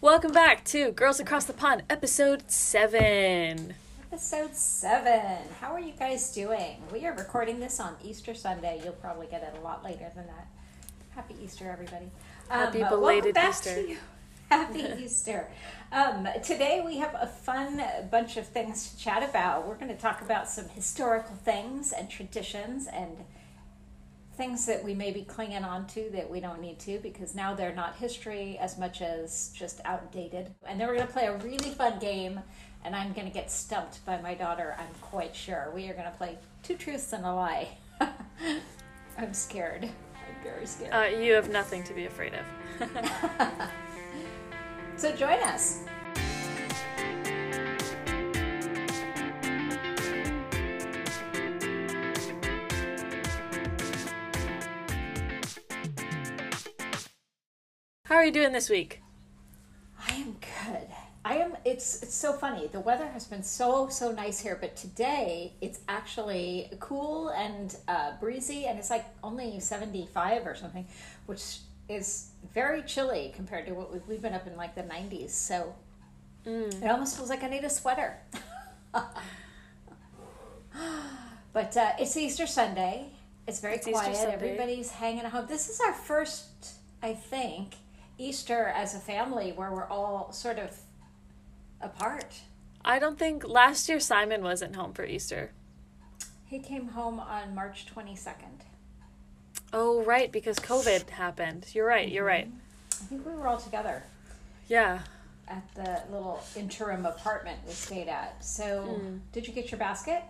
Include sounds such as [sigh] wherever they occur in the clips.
Welcome back to Girls Across the Pond, episode 7. Episode 7. How are you guys doing? We are recording this on Easter Sunday. You'll probably get it a lot later than that. Happy Easter, everybody. Happy Um, belated back Easter. [laughs] Happy [laughs] Easter. Um, today we have a fun bunch of things to chat about. We're going to talk about some historical things and traditions and things that we may be clinging on to that we don't need to because now they're not history as much as just outdated. And then we're going to play a really fun game, and I'm going to get stumped by my daughter, I'm quite sure. We are going to play Two Truths and a Lie. [laughs] I'm scared. I'm very scared. Uh, you have nothing to be afraid of. [laughs] [laughs] so join us. How are you doing this week? I am good. I am. It's it's so funny. The weather has been so so nice here, but today it's actually cool and uh, breezy, and it's like only seventy five or something, which is very chilly compared to what we've, we've been up in like the nineties. So it almost feels like I need a sweater. [laughs] but uh, it's Easter Sunday. It's very It's quiet. Everybody's hanging at home. This is our first, I think, Easter as a family where we're all sort of apart. I don't think last year Simon wasn't home for Easter. He came home on March 22nd. Oh, right, because COVID happened. You're right, you're right. Mm-hmm. I think we were all together Yeah. at the little interim apartment we stayed at. So, hmm. did you get your basket?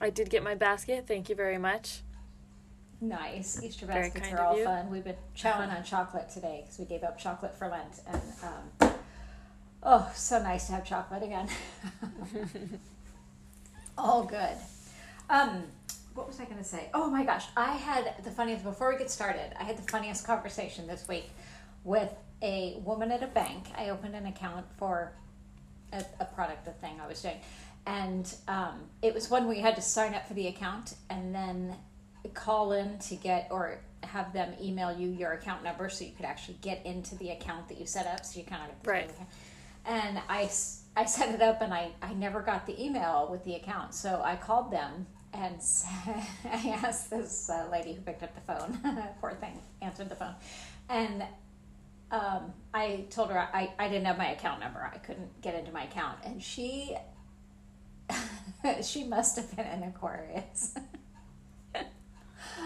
I did get my basket. Thank you very much. Nice. Easter Very baskets kind are of all you. fun. We've been chowing on chocolate today because we gave up chocolate for Lent. And, um, oh, so nice to have chocolate again. [laughs] all good. Um, what was I going to say? Oh my gosh. I had the funniest, before we get started, I had the funniest conversation this week with a woman at a bank. I opened an account for a, a product, a thing I was doing. And um, it was one where you had to sign up for the account and then call in to get or have them email you your account number so you could actually get into the account that you set up. So you kind of Right. And I I set it up and I, I never got the email with the account. So I called them and [laughs] I asked this uh, lady who picked up the phone, [laughs] poor thing, answered the phone. And um, I told her I, I didn't have my account number. I couldn't get into my account. And she, [laughs] she must have been an Aquarius.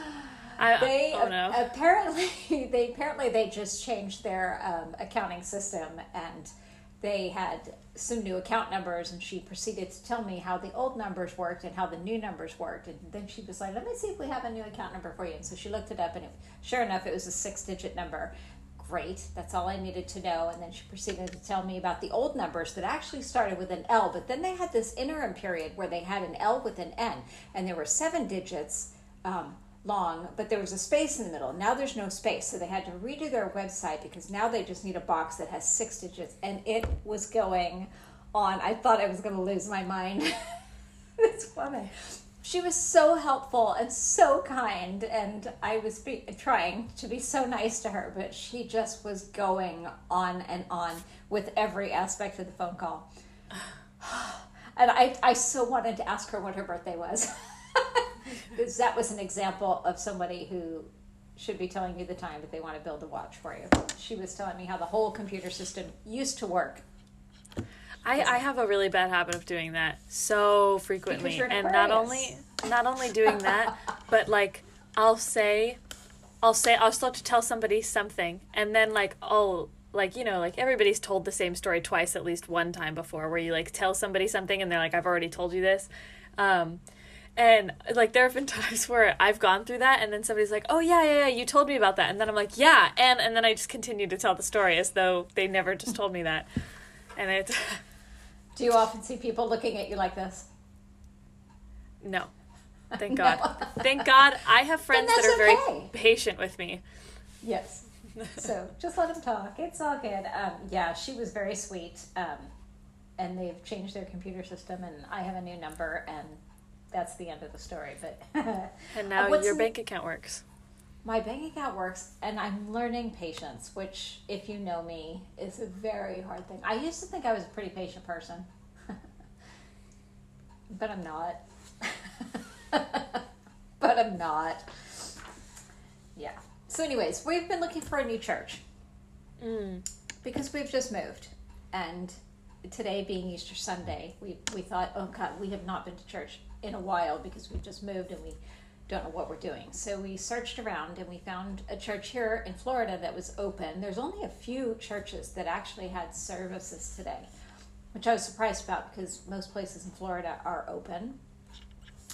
[gasps] I, they oh no. apparently [laughs] they apparently they just changed their um, accounting system and they had some new account numbers and she proceeded to tell me how the old numbers worked and how the new numbers worked. And then she was like let me see if we have a new account number for you. And so she looked it up and it, sure enough it was a six digit number. Great. That's all i needed to know. And then she proceeded to tell me about the old numbers that actually started with an l but then they had this interim period where they had an l with an n and there were seven digits um, long, but there was a space in the middle. Now there's no space, so they had to redo their website because now they just need a box that has six digits, and it was going on. I thought I was going to lose my mind. [laughs] this woman, she was so helpful and so kind, and I was be- trying to be so nice to her, but she just was going on and on with every aspect of the phone call. [sighs] And I, I so wanted to ask her what her birthday was. [laughs] because that was an example of somebody who should be telling you the time that they want to build a watch for you. She was telling me how the whole computer system used to work. I, I have a really bad habit of doing that so frequently, an and not only not only doing that, but like I'll say, I'll say I'll start to tell somebody something, and then like I'll like you know like everybody's told the same story twice at least one time before, where you like tell somebody something and they're like I've already told you this, um, and like there have been [laughs] times where I've gone through that, and then somebody's like oh yeah yeah yeah you told me about that, and then I'm like yeah, and and then I just continue to tell the story as though they never just told me that, and it's. [laughs] Do you often see people looking at you like this? No. Thank [laughs] God. Thank God I have friends that are very patient with me. Yes. So just let them talk. It's all good. Um, yeah, she was very sweet. Um, and they've changed their computer system, and I have a new number, and that's the end of the story. But [laughs] And now your bank account works. my bank account works and I'm learning patience, which, if you know me, is a very hard thing. I used to think I was a pretty patient person, [laughs] but I'm not. [laughs] but I'm not. Yeah. So, anyways, we've been looking for a new church Mm. because we've just moved. And today being Easter Sunday, we, we thought, oh God, we have not been to church in a while because we've just moved and we don't know what we're doing. So we searched around and we found a church here in Florida that was open. There's only a few churches that actually had services today, which I was surprised about because most places in Florida are open.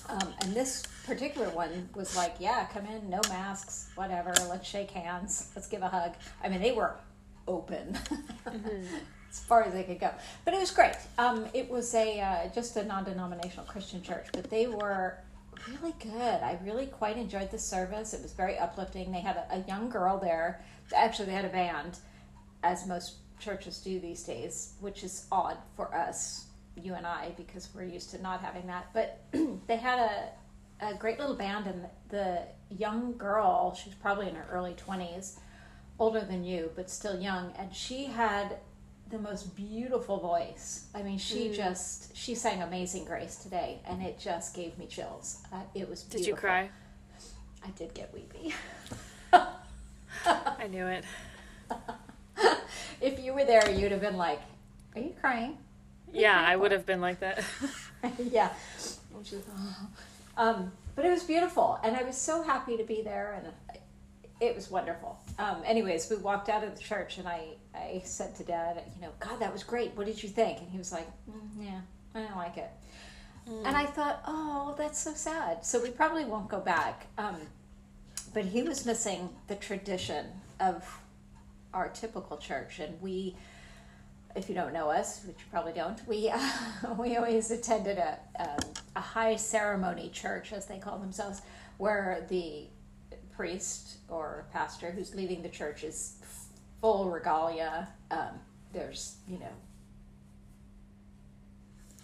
Um, and this particular one was like, yeah, come in, no masks, whatever, let's shake hands, let's give a hug. I mean, they were open [laughs] as far as they could go. But it was great. Um, it was a uh, just a non-denominational Christian church, but they were really good. I really quite enjoyed the service. It was very uplifting. They had a, a young girl there. Actually, they had a band, as most churches do these days, which is odd for us, you and I, because we're used to not having that. But [clears throat] they had a, a great little band, and the young girl, she's probably in her early 20s, older than you, but still young, and she had the most beautiful voice. I mean, she Mm. just she sang "Amazing Grace" today, and it just gave me chills. Uh, it was. Did Beautiful. you cry? I did get weepy. [laughs] I knew it. [laughs] if you were there, you'd have been like, "Are you crying?" Yeah, I would [laughs] have been like that. yeah. "Oh." Um, but it was beautiful, and I was so happy to be there, and it was wonderful. Um, anyways, we walked out of the church, and I, I said to Dad, you know, God, that was great. What did you think? And he was like, mm, Yeah, I didn't like it. And I thought, oh, that's so sad. So we probably won't go back. Um, but he was missing the tradition of our typical church, and we if you don't know us, which you probably don't, we uh, [laughs] we always attended a um, a high ceremony church, as they call themselves, where the priest or pastor who's leading the church is full regalia. Um, there's you know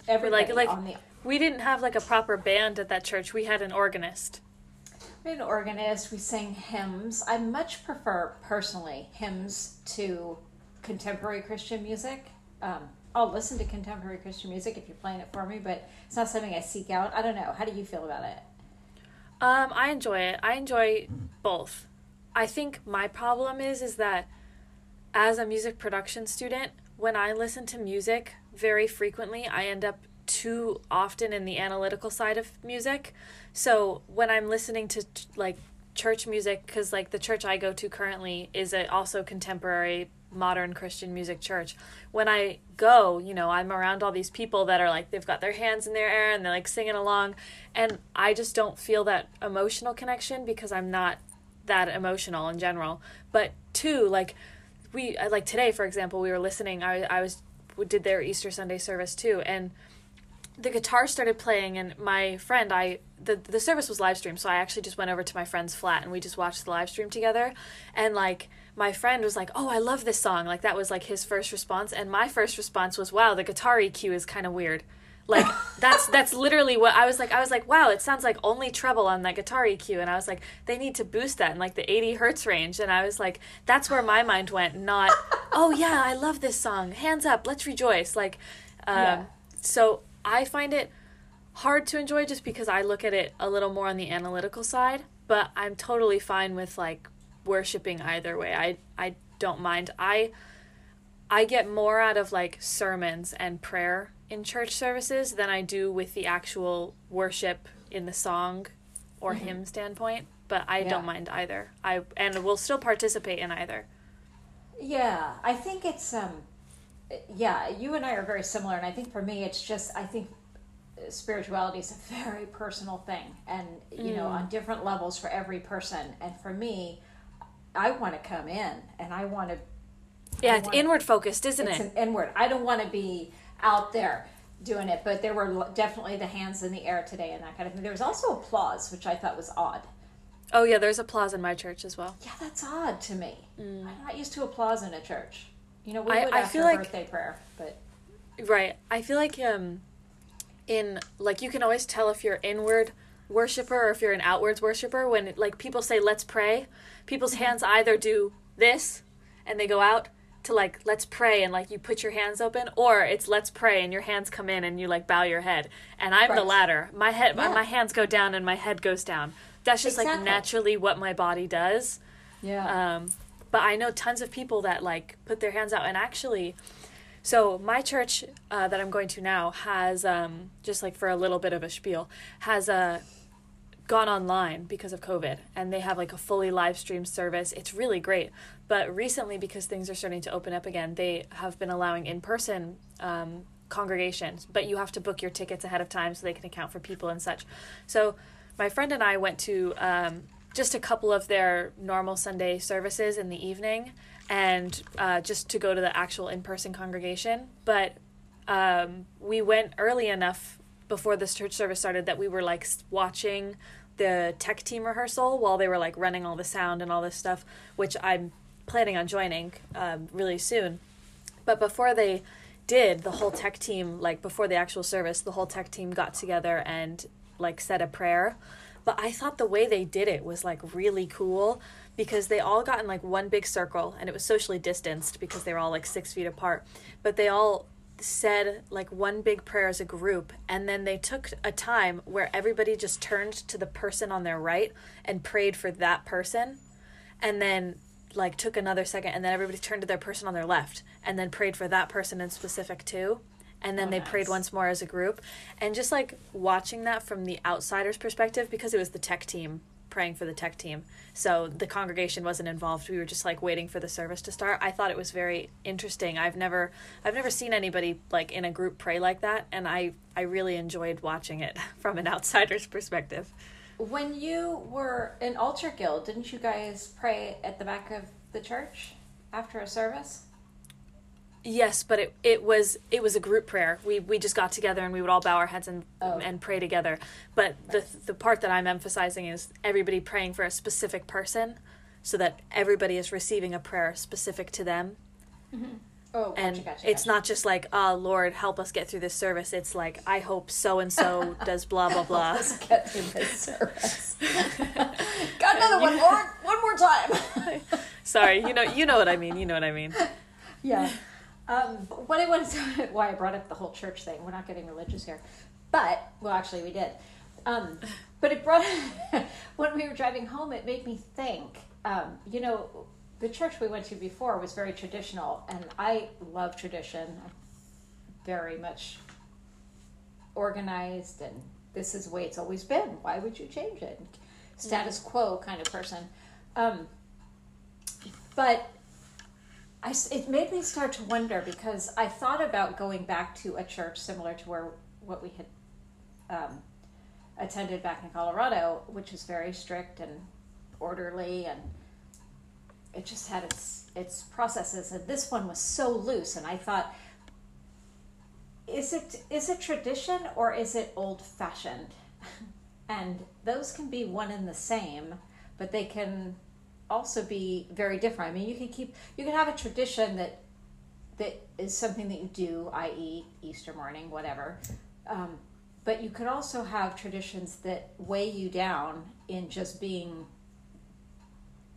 everybody like- on the we didn't have like a proper band at that church. We had an organist. We had an organist. We sang hymns. I much prefer, personally, hymns to contemporary Christian music. Um, I'll listen to contemporary Christian music if you're playing it for me, but it's not something I seek out. I don't know. How do you feel about it? Um, I enjoy it. I enjoy both. I think my problem is is that as a music production student, when I listen to music very frequently, I end up too often in the analytical side of music. So when I'm listening to like church music, because like the church I go to currently is a also contemporary modern Christian music church. When I go, you know, I'm around all these people that are like they've got their hands in their air and they're like singing along, and I just don't feel that emotional connection because I'm not that emotional in general. But two, like we I- like today for example, we were listening. I I was did their Easter Sunday service too, and the guitar started playing and my friend i the, the service was live streamed so i actually just went over to my friend's flat and we just watched the live stream together and like my friend was like oh i love this song like that was like his first response and my first response was wow the guitar eq is kind of weird like [laughs] that's that's literally what i was like i was like wow it sounds like only treble on that guitar eq and i was like they need to boost that in like the 80 hertz range and i was like that's where my mind went not [laughs] oh yeah i love this song hands up let's rejoice like um, Yeah. so I find it hard to enjoy just because I look at it a little more on the analytical side, but I'm totally fine with like worshiping either way. I I don't mind. I I get more out of like sermons and prayer in church services than I do with the actual worship in the song or hymn standpoint, but I Yeah. don't mind either. I and will still participate in either. Yeah, I think it's um, yeah. You and I are very similar, and I think for me, it's just I think spirituality is a very personal thing, and you know, on different levels for every person. And for me, I want to come in, and I want to. Yeah, I it's wanna- inward focused, isn't It's it? an inward. I don't want to be out there doing it, but there were definitely the hands in the air today and that kind of thing. There was also applause, which I thought was odd. oh yeah, there's applause in my church as well. Yeah, that's odd to me. I'm not used to applause in a church. You know, we I- would I after like- birthday prayer, but Right. I feel like um in like you can always tell if you're inward worshiper or if you're an outwards worshiper, when like people say let's pray, people's hands either do this and they go out to like let's pray and like you put your hands open or it's let's pray and your hands come in and you like bow your head and i'm the latter my head my, Yeah. my hands go down and my head goes down that's just like naturally what my body does Yeah. um, but I know tons of people that like put their hands out and actually. So my church uh, that I'm going to now has um, just like for a little bit of a spiel has uh, gone online because of COVID and they have like a fully live stream service. It's really great. But recently, because things are starting to open up again, they have been allowing in person um, congregations, but you have to book your tickets ahead of time so they can account for people and such. So my friend and I went to um, just a couple of their normal Sunday services in the evening and uh, just to go to the actual in person congregation. But um, we went early enough before this church service started that we were like watching the tech team rehearsal while they were like running all the sound and all this stuff, which I'm planning on joining um, really soon. But before they did, the whole tech team, like before the actual service, the whole tech team got together and like said a prayer. But I thought the way they did it was like really cool because they all got in like one big circle and it was socially distanced because they were all like six feet apart. But they all said like one big prayer as a group and then they took a time where everybody just turned to the person on their right and prayed for that person and then like took another second and then everybody turned to their person on their left and then prayed for that person in specific too. And then Oh, they prayed once more as a group. And just like watching that from the outsider's perspective because it was the tech team praying for the tech team. So the congregation wasn't involved. We were just like waiting for the service to start. I thought it was very interesting. I've never i've never seen anybody like in a group pray like that and i i really enjoyed watching it [laughs] from an outsider's perspective when you were in Altar Guild, didn't you guys pray at the back of the church after a service? Yes, but it, it was it was a group prayer. We we just got together and we would all bow our heads and Oh. and pray together. But the the part that I'm emphasizing is everybody praying for a specific person, so that everybody is receiving a prayer specific to them. Mm-hmm. Oh, gotcha, And gotcha, it's gotcha. not just like, "Ah, Lord, help us get through this service." It's like, "I hope so and so does blah blah blah." Get through this service. [laughs] Got another one, Lord. One more time. [laughs] Sorry, you know you know what I mean. You know what I mean. yeah. Um, what I wanted to, why I brought up the whole church thing. We're not getting religious here, but well, actually, we did. Um, but it brought [laughs] when we were driving home, it made me think. Um, you know, the church we went to before was very traditional, and I love tradition. I'm very much organized, and this is the way it's always been. Why would you change it? Status quo kind of person. Um, but I it made me start to wonder because I thought about going back to a church similar to where what we had um, attended back in Colorado, which is very strict and orderly, and it just had its its processes. And this one was so loose, and I thought, is it is it tradition or is it old fashioned? [laughs] and those can be one and the same, but they can also be very different. I mean, you can keep you can have a tradition that that is something that you do, i.e., Easter morning, whatever. Um, but you could also have traditions that weigh you down in just being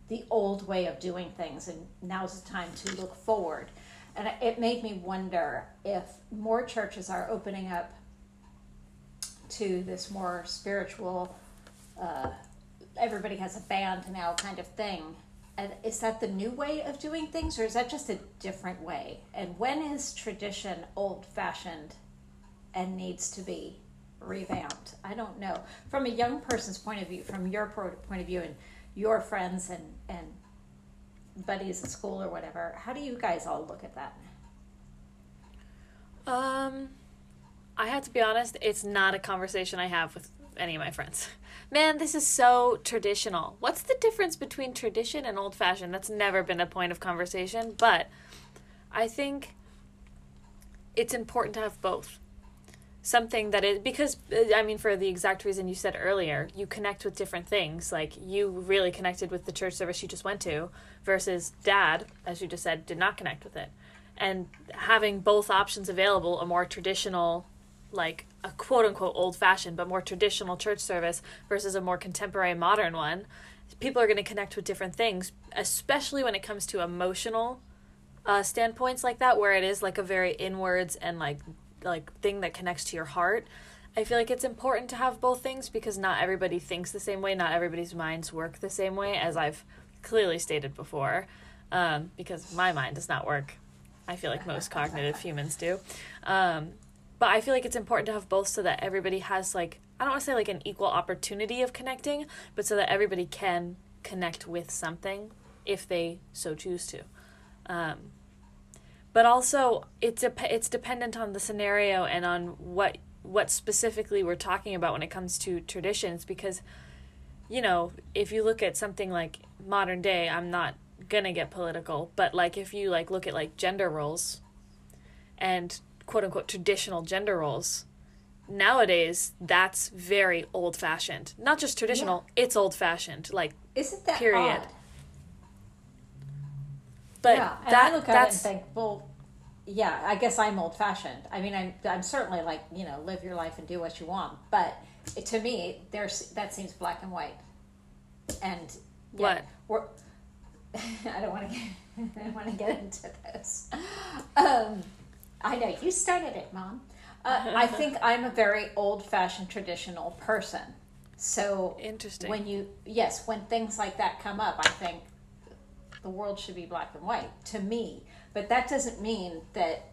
the old way of doing things, and now's the time to look forward. And it made me wonder if more churches are opening up to this more spiritual. Uh, everybody has a band now kind of thing. And is that the new way of doing things, or is that just a different way? And when is tradition old fashioned and needs to be revamped? I don't know. From a young person's point of view, from your point of view, and your friends and, and buddies at school or whatever, how do you guys all look at that? Um, I have to be honest, it's not a conversation I have with any of my friends. Man, this is so traditional. What's the difference between tradition and old fashioned? That's never been a point of conversation, but I think it's important to have both. Something that is because uh, I mean for the exact reason you said earlier, you connect with different things. Like you really connected with the church service you just went to versus dad, as you just said, did not connect with it. And having both options available, a more traditional like a quote unquote old fashioned but more traditional church service versus a more contemporary modern one, people are going to connect with different things, especially when it comes to emotional uh, standpoints like that, where it is like a very inwards and like like thing that connects to your heart. I feel like it's important to have both things because not everybody thinks the same way, not everybody's minds work the same way, as I've clearly stated before. Um, because my mind does not work. I feel like most cognitive humans do. Um, but I feel like it's important to have both so that everybody has like I don't want to say like an equal opportunity of connecting, but so that everybody can connect with something if they so choose to. Um, but also, it's a, it's dependent on the scenario and on what what specifically we're talking about when it comes to traditions because you know if you look at something like modern day i'm not gonna get political but like if you like look at like gender roles and quote unquote traditional gender roles nowadays that's very old fashioned not just traditional yeah. it's old fashioned like isn't that period odd? But yeah, and that, I look at it and think, well, yeah, I guess I'm old fashioned. I mean, I'm I'm certainly like you know live your life and do what you want, but it, to me, there's that seems black and white, and yeah, what? [laughs] I don't want to get [laughs] I don't want to get into this. Um, I know you started it, Mom. Uh, I [laughs] think I'm a very old fashioned traditional person. So interesting. When you yes, when things like that come up, I think the world should be black and white to me. But that doesn't mean that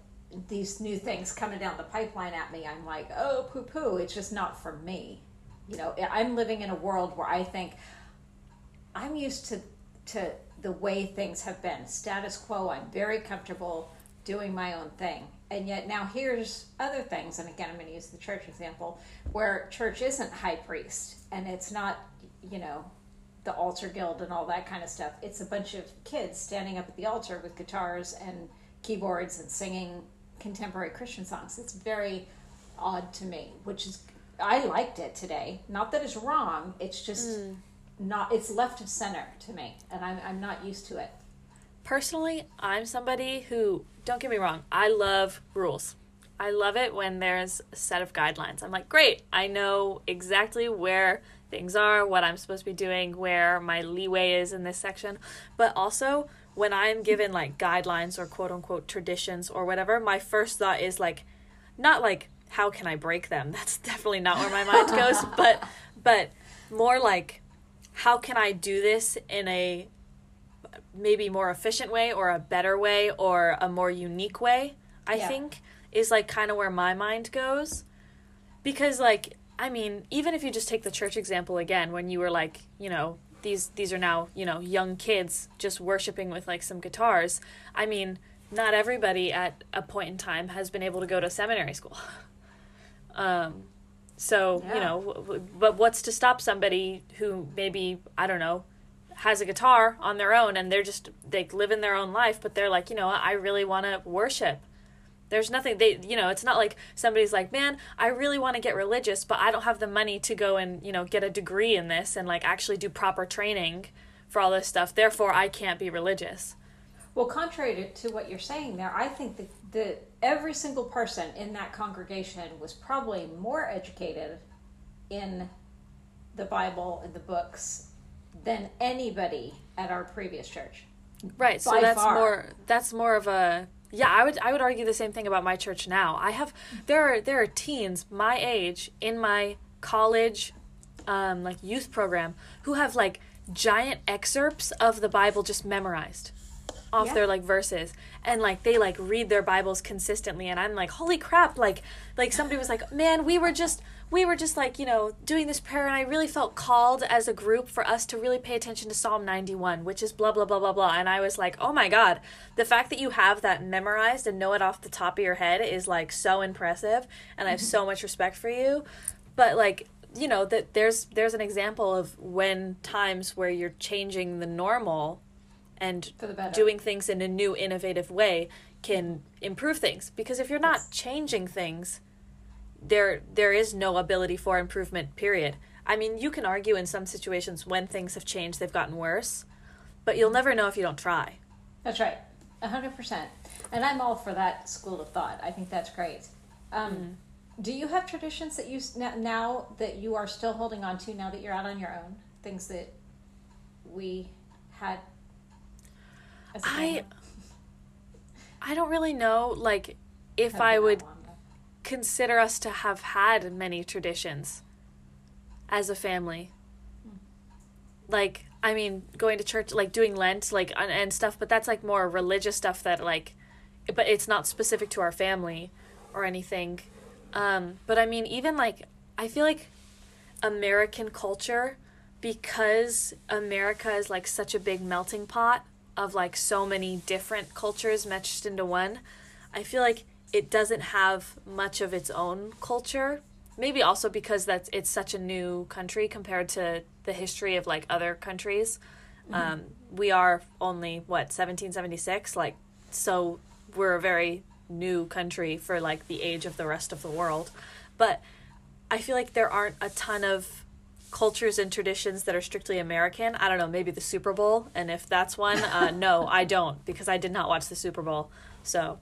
these new things coming down the pipeline at me, I'm like, oh, poo poo. It's just not for me. You know, I'm living in a world where I think I'm used to to the way things have been status quo. I'm very comfortable doing my own thing. And yet now here's other things, and again, I'm going to use the church example, where church isn't high priest and it's not, you know, the altar guild and all that kind of stuff. It's a bunch of kids standing up at the altar with guitars and keyboards and singing contemporary Christian songs. It's very odd to me, which is I liked it today. Not that it's wrong. It's just mm. not. It's left of center to me, and I'm I'm not used to it. Personally, I'm somebody who don't get me wrong. I love rules. I love it when there's a set of guidelines. I'm like, great. I know exactly where things are, what I'm supposed to be doing, where my leeway is in this section. But also, when I'm given like guidelines or quote unquote traditions or whatever, my first thought is like, not like, how can I break them? [laughs] That's definitely not where my mind [laughs] goes, but, but more like, how can I do this in a maybe more efficient way or a better way or a more unique way? I yeah. think is like kind of where my mind goes. Because like I mean, even if you just take the church example again, when you were like, you know, these these are now, you know, young kids just worshiping with like some guitars. I mean, not everybody at a point in time has been able to go to seminary school. [laughs] um, so yeah. you know, w- w- but what's to stop somebody who maybe I don't know has a guitar on their own and they're just they live in their own life, but they're like, you know, I really want to worship there's nothing they you know, it's not like somebody's like, "Man, I really want to get religious, but I don't have the money to go and, you know, get a degree in this and like actually do proper training for all this stuff. Therefore, I can't be religious." Well, contrary to, to what you're saying there, I think that the every single person in that congregation was probably more educated in the Bible and the books than anybody at our previous church. Right. So that's far. more that's more of a yeah, I would I would argue the same thing about my church now. I have there are there are teens my age in my college um, like youth program who have like giant excerpts of the Bible just memorized off yeah. their like verses and like they like read their bibles consistently and i'm like holy crap like like somebody was like man we were just we were just like you know doing this prayer and i really felt called as a group for us to really pay attention to psalm 91 which is blah blah blah blah blah. And i was like oh my god the fact that you have that memorized and know it off the top of your head is like so impressive and i have so much respect for you. But like you know that there's there's an example of when times where you're changing the normal and doing things in a new innovative way can improve things. Because if you're not yes. changing things there there is no ability for improvement period i mean you can argue in some situations when things have changed they've gotten worse but you'll never know if you don't try that's right 100% and i'm all for that school of thought i think that's great um, mm Do you have traditions that you now- that you are still holding on to now that you're out on your own? Things that we had. As a I? I don't really know like if I would though. Consider us to have had many traditions as a family. Like, I mean, going to church, like doing Lent, like, and, stuff, but that's like more religious stuff that, like, but it's not specific to our family or anything. Um, but I mean, even like, I feel like American culture, because America is like such a big melting pot of like so many different cultures meshed into one, I feel like it doesn't have much of its own culture. Maybe also because that's it's such a new country compared to the history of like other countries. Um, we are only what 1776, like so we're a very new country for like the age of the rest of the world. But I feel like there aren't a ton of cultures and traditions that are strictly American. I don't know, maybe the Super Bowl, and if that's one, uh, [laughs] no, I don't because I did not watch the Super Bowl. So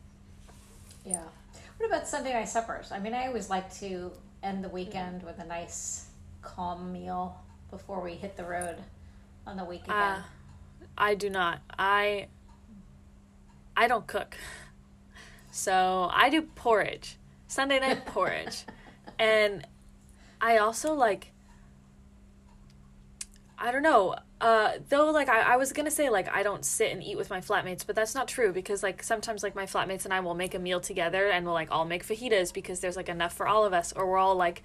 Yeah. What about Sunday night suppers? I mean, I always like to end the weekend with a nice, calm meal before we hit the road on the weekend. Uh, I do not. I I don't cook. So I do porridge. Sunday night porridge. [laughs] and I also like I don't know. Uh though like I, I was gonna say like I don't sit and eat with my flatmates, but that's not true because like sometimes like my flatmates and I will make a meal together and we'll like all make fajitas because there's like enough for all of us or we're all like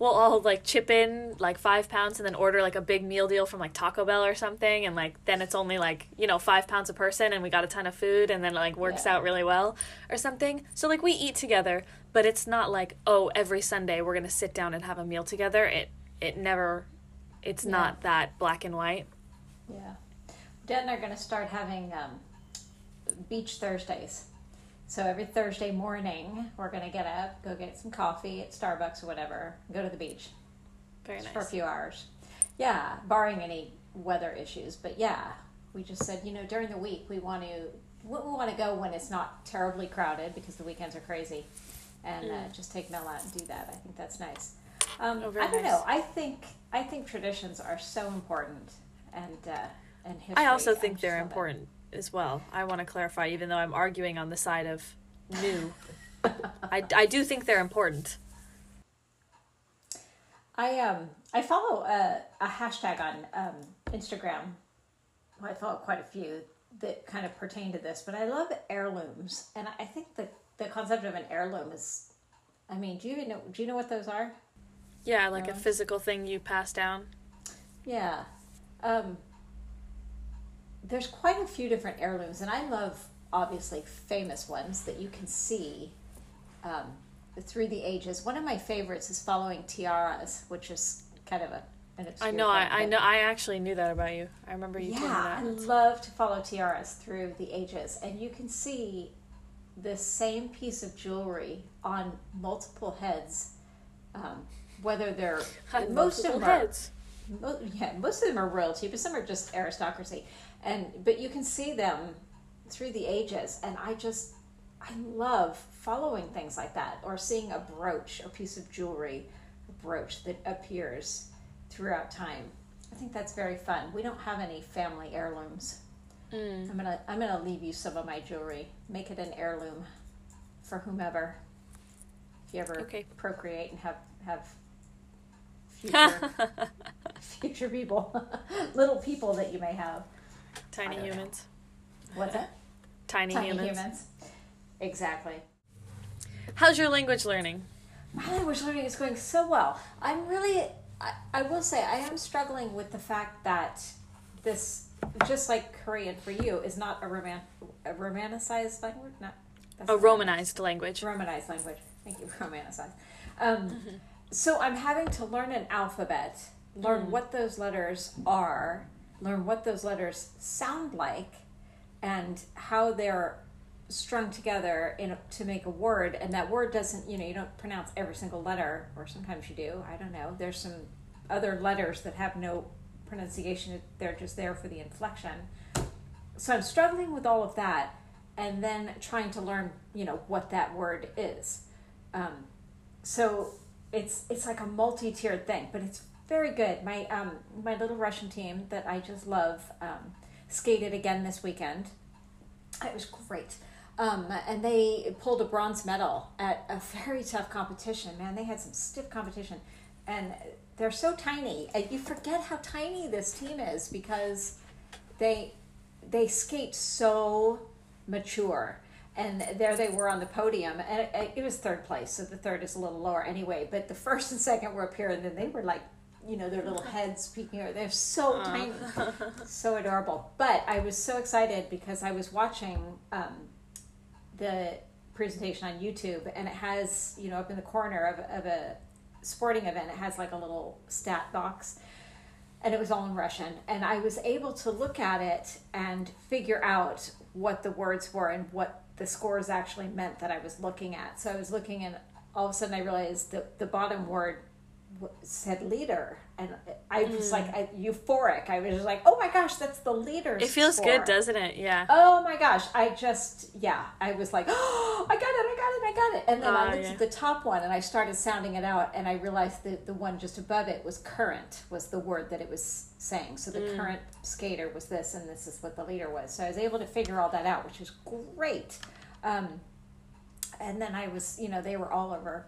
we'll all like chip in like five pounds and then order like a big meal deal from like Taco Bell or something and like then it's only like you know five pounds a person and we got a ton of food and then like works Yeah. out really well or something. So like we eat together, but it's not like oh every Sunday we're gonna sit down and have a meal together. It it never it's Yeah. not that black and white. Yeah. Dad and I are going to start having um, beach Thursdays. So every Thursday morning, we're going to get up, go get some coffee at Starbucks or whatever, go to the beach Very for a few hours. Yeah, barring any weather issues. But yeah, we just said, you know, during the week, we want to we want to go when it's not terribly crowded because the weekends are crazy, and uh, just take Mel out and do that. I think that's nice. Um, Mm. Oh, I don't nice. know. I think I think traditions are so important, and uh, and history. I also I think just they're it. important as well. I want to clarify, even though I'm arguing on the side of new. I, I do think they're important. I um I follow a, a hashtag on um, Instagram. Well, I follow quite a few that kind of pertain to this, but I love heirlooms, and I think the the concept of an heirloom is. I mean, do you even know? Do you know what those are? Yeah, like a physical thing you pass down. Yeah. Um, there's quite a few different heirlooms, and I love obviously famous ones that you can see um, through the ages. One of my favorites is following tiaras, which is kind of a I know. I, thing, I know. I actually knew that about you. I remember you yeah, I told me that. love to follow tiaras through the ages, and you can see the same piece of jewelry on multiple heads, um, whether they're [laughs] most of them heads. Yeah, most of them are royalty, but some are just aristocracy. And but you can see them through the ages, and I just I love following things like that, or seeing a brooch, a piece of jewelry, a brooch that appears throughout time. I think that's very fun. We don't have any family heirlooms. Mm. I'm gonna I'm gonna leave you some of my jewelry. Make it an heirloom for whomever. If you ever Okay. procreate and have have [laughs] future [laughs] [laughs] future people, [laughs] little people that you may have. Tiny don't know. humans. What's that? Tiny, Tiny humans. humans. Exactly. How's your language learning? My language learning is going so well. I'm really, I, I will say, I am struggling with the fact that this, just like Korean for you, is not a roman, a romanicized language. Not A romanized language. romanized language. Thank you, [laughs] romanicized. Um, So I'm having to learn an alphabet, learn what those letters are, learn what those letters sound like, and how they're strung together in a, to make a word. And that word doesn't, you know, you don't pronounce every single letter, or sometimes you do. I don't know. There's some other letters that have no pronunciation; they're just there for the inflection. So I'm struggling with all of that, and then trying to learn, you know, what that word is. Um, so it's it's like a multi-tiered thing, but it's very good. My um my little Russian team that I just love um, skated again this weekend. It was great. Um, and they pulled a bronze medal at a very [laughs] tough competition. Man, they had some stiff competition, and they're so tiny. And you forget how tiny this team is because they they skate so mature. And there they were on the podium, and it, it was third place, so the third is a little lower anyway. But the first and second were up here, and then they were like you know their little [laughs] heads peeking out. They're so Aw. tiny, [laughs] so adorable. But I was so excited because I was watching um, the presentation on YouTube, and it has you know up in the corner of, of a sporting event, it has like a little stat box, and it was all in Russian, and I was able to look at it and figure out what the words were and what the scores actually meant that I was looking at. So I was looking, and all of a sudden I realized that the bottom word said leader, and I was like I, euphoric. I was like, oh my gosh, that's the leader. It feels score. good, doesn't it? Yeah. Oh my gosh, I just, yeah, I was like, oh, I got it, I got it, I got it. And then Oh, I looked yeah. at the top one and I started sounding it out and I realized that the one just above it was current, was the word that it was saying. So the Mm. current skater was this and this is what the leader was. So I was able to figure all that out, which was great. Um, and then I was, you know, they were all over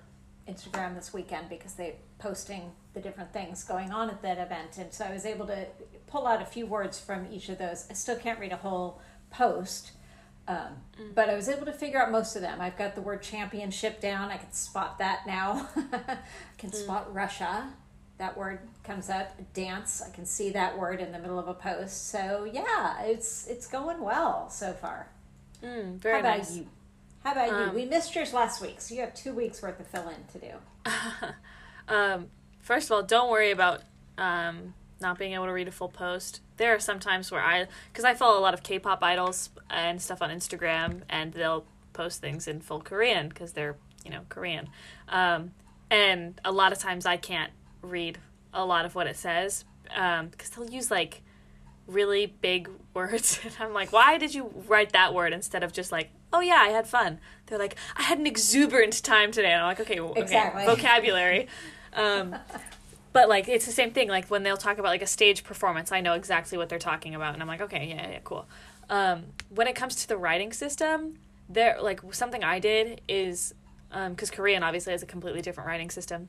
Instagram this weekend because they posting the different things going on at that event, and so I was able to pull out a few words from each of those. I still can't read a whole post, um, but I was able to figure out most of them. I've got the word championship down. I can spot that now. I [laughs] can spot Russia. That word comes up. Dance. I can see that word in the middle of a post. So yeah, it's it's going well so far. Mm, very How about nice. you? How about you? Um, We missed yours last week, so you have two weeks worth of fill in to do. [laughs] Um, first of all, don't worry about um, not being able to read a full post. There are some times where I, because I follow a lot of K-pop idols and stuff on Instagram, and they'll post things in full Korean because they're you know Korean, um, and a lot of times I can't read a lot of what it says because they'll use like really big [laughs] words and i'm like why did you write that word instead of just like oh yeah i had fun they're like i had an exuberant time today and i'm like okay, okay Exactly. vocabulary um, but like it's the same thing. Like when they'll talk about like a stage performance i know exactly what they're talking about and i'm like okay yeah yeah cool. Um, when it comes to the writing system there like something i did is because korean obviously has a completely different writing system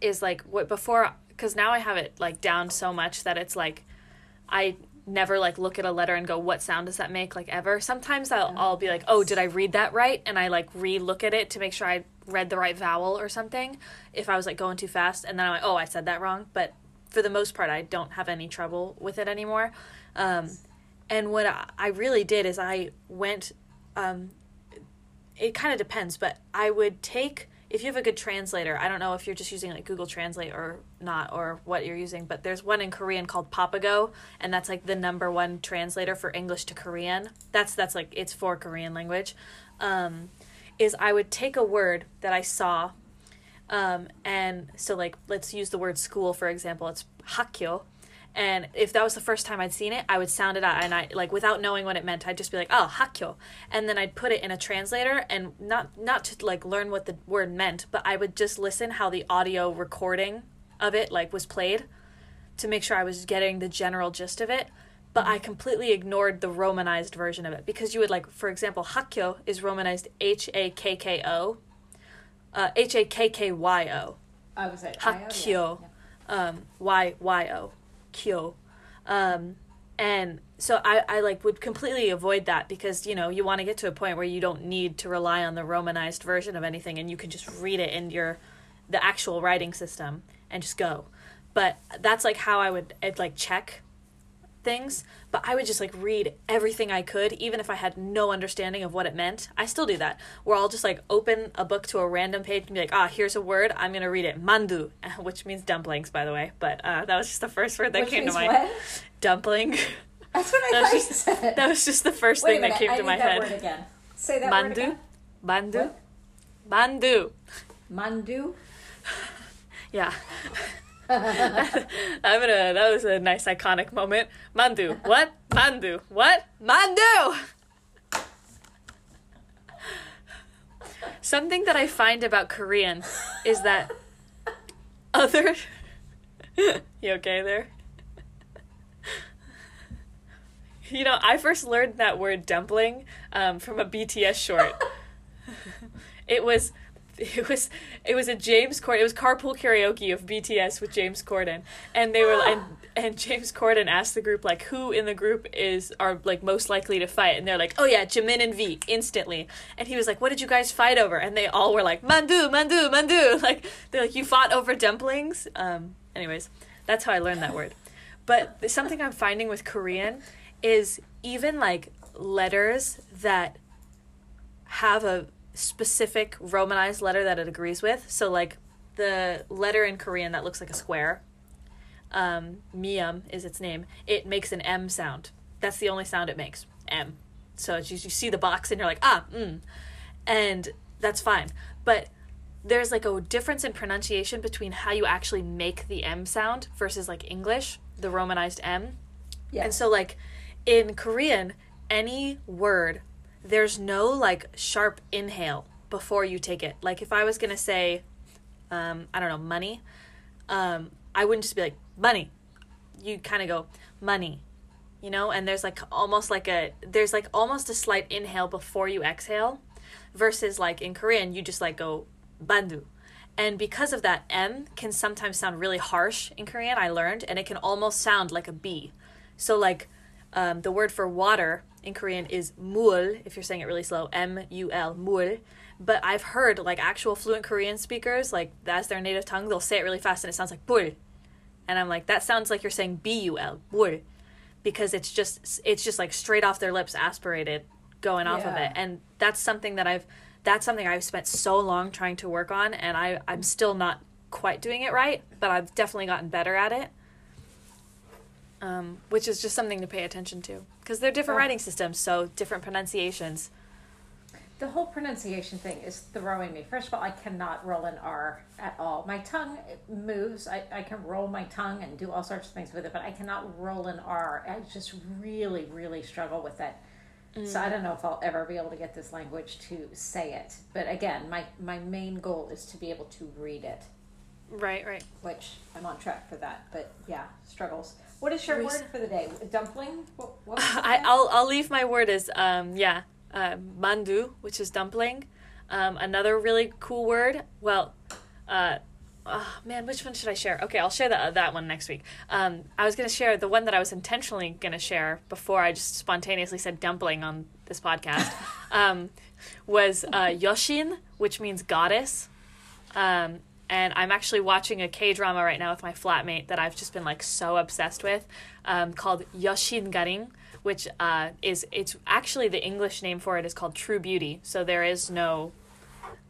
is like what before because now i have it like down so much that it's like I never like look at a letter and go, what sound does that make? Like ever. Sometimes I'll, I'll be like, oh, did I read that right? And I like re look at it to make sure I read the right vowel or something if I was like going too fast. And then I'm like, oh, I said that wrong. But for the most part, I don't have any trouble with it anymore. Um, and what I, I really did is I went, um, it kind of depends, but I would take if you have a good translator. I don't know if you're just using like Google Translate or not, or what you're using, but there's one in Korean called Papago, and that's like the number one translator for English to Korean. That's that's like it's for Korean language. Um, is I would take a word that I saw, um, and so like let's use the word school for example. It's hakyo. And if that was the first time I'd seen it, I would sound it out, and I like without knowing what it meant, I'd just be like, "Oh, hakyo," and then I'd put it in a translator, and not not to like learn what the word meant, but I would just listen how the audio recording of it like was played, to make sure I was getting the general gist of it. But I completely ignored the romanized version of it because you would like, for example, hakyo is romanized H A K K O, uh, H A K K Y O I was at Hakyo. um, Y Y O, Kyo, um, and so I, I like would completely avoid that because you know you want to get to a point where you don't need to rely on the romanized version of anything and you can just read it in your the actual writing system and just go. But that's like how I would I'd, like check things but i would just like read everything i could even if i had no understanding of what it meant i still do that where i'll just like open a book to a random page and be like ah here's a word i'm gonna read it mandu [laughs] which means dumplings by the way but uh, that was just the first word that Which came to mind what? dumpling That's what I [laughs] That was just- said. that was just the first Wait thing that came I to my that head word again. Say that word mandu again. mandu What? mandu Mandu. [laughs] yeah [laughs] I'm gonna. That was a nice iconic moment. Mandu. What? Mandu. What? Mandu. something that I find about Korean is that other. [laughs] you okay there? You know, I first learned that word dumpling um, from a BTS short. [laughs] it was [laughs] it was it was a James Corden. It was carpool karaoke of BTS with James Corden, and they were and [gasps] and James Corden asked the group like who in the group is are like most likely to fight, and they're like, oh yeah, Jimin and V instantly, and he was like, what did you guys fight over? And they all were like, mandu, mandu, mandu, [laughs] like they're like you fought over dumplings. Um, anyways, that's how I learned that word. But something I'm finding with Korean is even like letters that have a specific romanized letter that it agrees with. So like the letter in Korean that looks like a square, um, Mium is its name. It makes an M sound. That's the only sound it makes. M. So it's just, you see the box and you're like ah mm, and that's fine. But there's like a difference in pronunciation between how you actually make the M sound versus like English, the romanized M. Yeah. And so like in Korean, any word there's no like sharp inhale before you take it. Like if I was gonna say, um, I don't know, money, um, I wouldn't just be like money. You kind of go money, you know. And there's like almost like a there's like almost a slight inhale before you exhale, versus like in Korean you just like go bandu. And because of that, M can sometimes sound really harsh in Korean, I learned, and it can almost sound like a B. So, like, um, the word for water in Korean is mul, if you're saying it really slow, M U L, mul. But I've heard like actual fluent Korean speakers, like that's their native tongue, they'll say it really fast and it sounds like bul. And I'm like, that sounds like you're saying B U L, bul. Because it's just it's just like straight off their lips aspirated going off of it. And that's something that I've that's something I've spent so long trying to work on and I, I'm still not quite doing it right, but I've definitely gotten better at it. Um, which is just something to pay attention to because they're different Oh. writing systems, so different pronunciations. The whole pronunciation thing is throwing me. First of all, I cannot roll an R at all. My tongue moves. I, I can roll my tongue and do all sorts of things with it, but I cannot roll an R. I just really, really struggle with it. So I don't know if I'll ever be able to get this language to say it. But again, my, my main goal is to be able to read it, Right, right. which I'm on track for that. But yeah, struggles. What is your word for the day? Dumpling? What, what [laughs] I, I'll I'll leave my word as um yeah uh, mandu, which is dumpling. Um, another really cool word. Well, uh, oh, man, which one should I share? Okay, I'll share that that one next week. Um, I was gonna share the one that I was intentionally gonna share before I just spontaneously said dumpling on this podcast. [laughs] um, was uh, Yoshin, which means goddess. Um, and I'm actually watching a K drama right now with my flatmate that I've just been like so obsessed with, um, called Yoshin Garing, which uh, is it's actually the English name for it is called True Beauty. So there is no,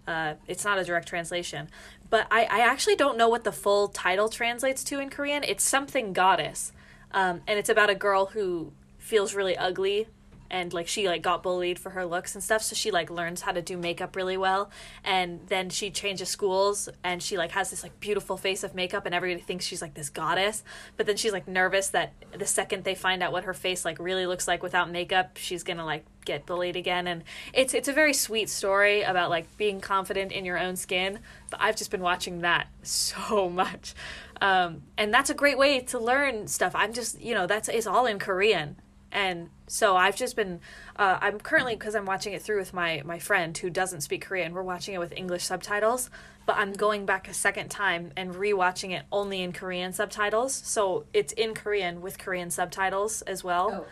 uh, it's not a direct translation. But I, I actually don't know what the full title translates to in Korean. It's something goddess, um, and it's about a girl who feels really ugly and like she like got bullied for her looks and stuff so she like learns how to do makeup really well. And then she changes schools and she like has this like beautiful face of makeup and everybody thinks she's like this goddess. But then she's like nervous that the second they find out what her face like really looks like without makeup she's gonna like get bullied again. And it's it's a very sweet story about like being confident in your own skin but i've just been watching that [laughs] so much. Um, and that's a great way to learn stuff. I'm just you know that's it's all in korean and so I've just been uh, I'm currently because I'm watching it through with my my friend who doesn't speak Korean. We're watching it with English subtitles, but I'm going back a second time and rewatching it only in Korean subtitles. So it's in Korean with Korean subtitles as well.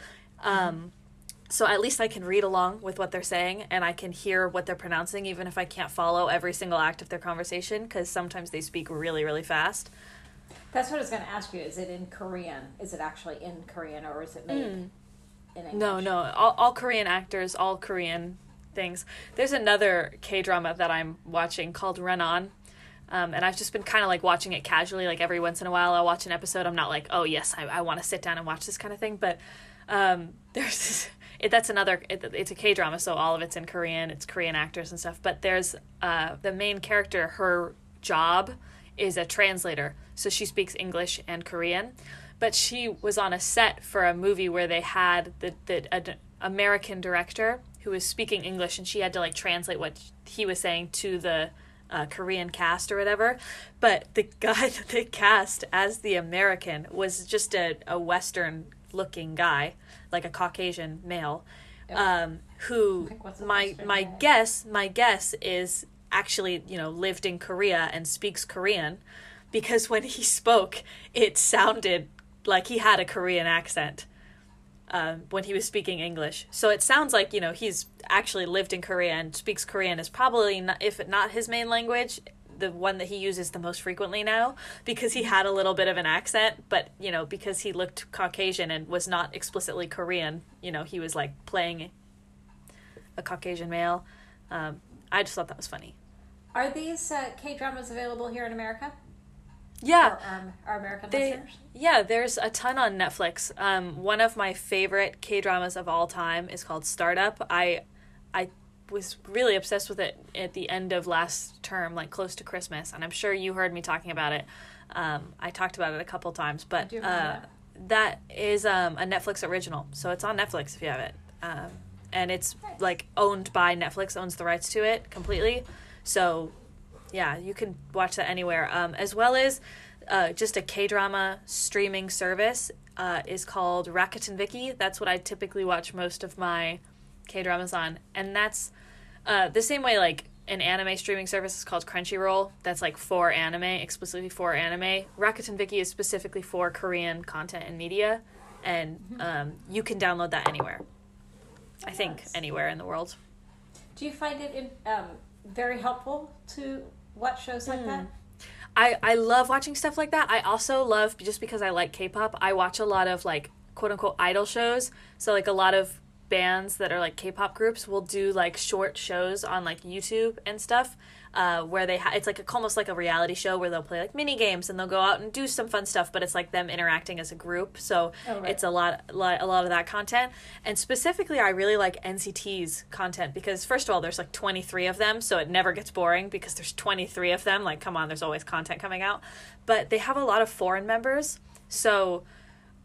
Oh. Um, so at least I can read along with what they're saying and I can hear what they're pronouncing, even if I can't follow every single act of their conversation, because sometimes they speak really, really fast. That's what I was going to ask you. Is it in Korean? Is it actually in Korean or is it made English? No, no, all, all Korean actors, all Korean things. There's another K drama that I'm watching called Run On. Um, and I've just been kind of like watching it casually, like every once in a while I'll watch an episode. I'm not like, oh, yes, I, I want to sit down and watch this kind of thing. But um, [laughs] there's it, that's another, it, it's a K drama, so all of it's in Korean, it's Korean actors and stuff. But there's uh, the main character, her job is a translator. So she speaks English and Korean. But she was on a set for a movie where they had the, the an American director who was speaking English, and she had to like translate what he was saying to the uh, Korean cast or whatever. But the [laughs] guy that they cast as the American was just a, a Western looking guy, like a Caucasian male, um, who Like, what's a my Western my male? guess my guess is actually you know lived in Korea and speaks Korean, because when he [laughs] spoke, it sounded like he had a Korean accent um, when he was speaking English. So it sounds like you know he's actually lived in Korea and speaks Korean is probably not, if not his main language, the one that he uses the most frequently now because he had a little bit of an accent, but you know because he looked Caucasian and was not explicitly Korean, you know he was like playing a Caucasian male. Um, I just thought that was funny. Are these uh, K dramas available here in America? Yeah, our, our American They, listeners? yeah, there's a ton on Netflix. Um, one of my favorite K dramas of all time is called Startup. I, I was really obsessed with it at the end of last term, like close to Christmas, and I'm sure you heard me talking about it. Um, I talked about it a couple times, but uh, that is um, a Netflix original, so it's on Netflix if you have it, um, and it's Nice. like owned by Netflix, owns the rights to it completely. So yeah, you can watch that anywhere. Um, as well as uh, just a K drama streaming service uh, is called Rakuten Viki. That's what I typically watch most of my K dramas on, and that's uh, the same way like an anime streaming service is called Crunchyroll. That's like for anime, explicitly for anime. Rakuten Viki is specifically for Korean content and media, and um, you can download that anywhere. I think anywhere in the world. Do you find it in, um, very helpful to watch shows like that? Mm. I, I love watching stuff like that. I also love just because I like K-pop. I watch a lot of like quote unquote idol shows. So like a lot of bands that are like K-pop groups will do like short shows on like YouTube and stuff. Uh, where they ha- it's like a, almost like a reality show where they'll play like mini games and they'll go out and do some fun stuff, but it's like them interacting as a group. So Oh, right. it's a lot, lot a lot of that content. And specifically, I really like NCT's content because first of all, there's like 23 of them, so it never gets boring because there's 23 of them. Like, come on, there's always content coming out. But they have a lot of foreign members, so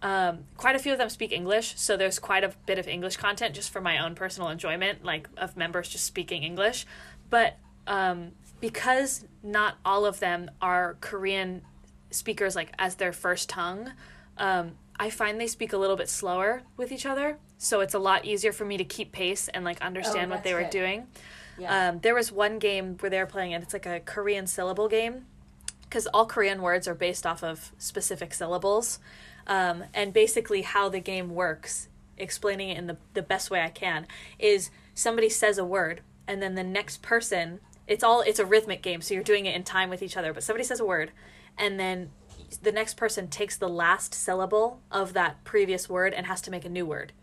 um, quite a few of them speak English, so there's quite a bit of English content just for my own personal enjoyment, like of members just speaking English. But um, because not all of them are Korean speakers, like as their first tongue, um, I find they speak a little bit slower with each other. So it's a lot easier for me to keep pace and like understand what they were good. doing. Yeah. Um, there was one game where they were playing it. It's like a Korean syllable game because all Korean words are based off of specific syllables. Um, and basically, how the game works, explaining it in the, the best way I can, is somebody says a word, and then the next person, it's all, it's a rhythmic game, so you're doing it in time with each other, but somebody says a word, and then the next person takes the last syllable of that previous word and has to make a new word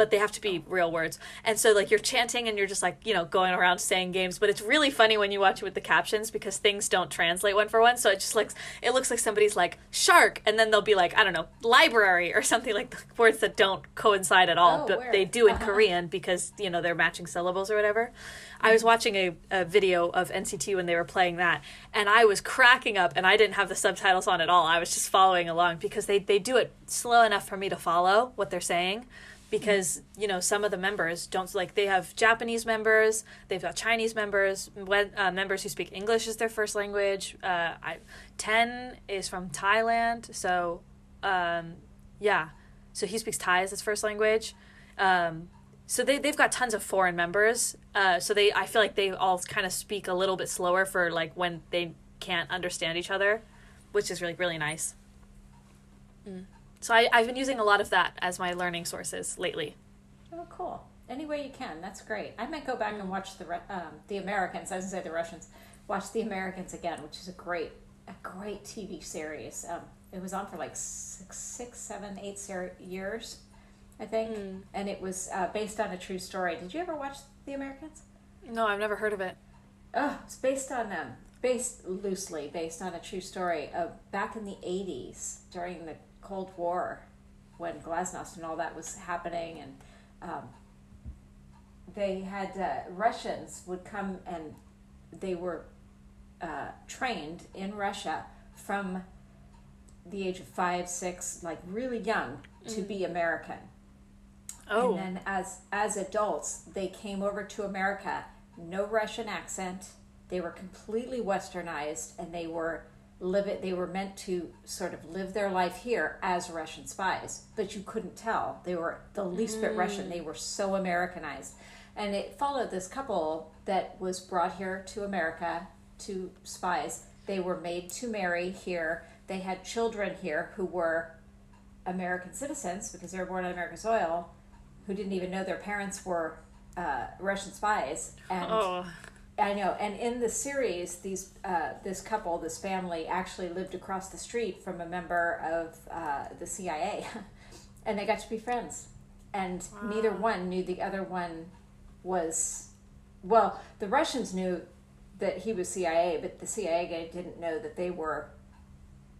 but they have to be real words. And so like you're chanting and you're just like, you know, going around saying games, but it's really funny when you watch it with the captions because things don't translate one for one. So it just looks it looks like somebody's like shark and then they'll be like, I don't know, library or [laughs] something like the words that don't coincide at all, Oh, but weird. they do in Uh-huh. Korean because, you know, they're matching syllables or whatever. I was watching a, a video of NCT when they were playing that and I was cracking up and I didn't have the subtitles on at all. I was just following along because they, they do it slow enough for me to follow what they're saying because you know some of the members don't like they have Japanese members, they've got Chinese members, when, uh, members who speak English as their first language. Uh, I, Ten is from Thailand, so um, yeah, so he speaks Thai as his first language. Um, so they they've got tons of foreign members. Uh, so they I feel like they all kind of speak a little bit slower for like when they can't understand each other, which is really really nice. Mm. So I, I've been using a lot of that as my learning sources lately. Oh, cool. Any way you can, that's great. I might go back and watch the um, the Americans. I was gonna say the Russians. Watch the Americans again, which is a great a great TV series. Um, it was on for like six, six seven, eight ser- years, I think, Mm. and it was uh, based on a true story. Did you ever watch the Americans? No, I've never heard of it. Oh, it's based on um, based loosely based on a true story of back in the eighties during the Cold War, when Glasnost and all that was happening, and um, they had uh, Russians would come and they were uh, trained in Russia from the age of five, six, like really young, to be American. Oh. And then as as adults, they came over to America, no Russian accent. They were completely westernized and they were live it they were meant to sort of live their life here as Russian spies, but you couldn't tell. They were the least bit Russian. They were so Americanized. And it followed this couple that was brought here to America, to spies. They were made to marry here. They had children here who were American citizens because they were born on American soil, who didn't even know their parents were uh, Russian spies. And Oh. I know. And in the series, these uh, this couple, this family, actually lived across the street from a member of uh, the CIA, [laughs] and they got to be friends. And neither one knew the other one was. Well, the Russians knew that he was CIA, but the CIA guy didn't know that they were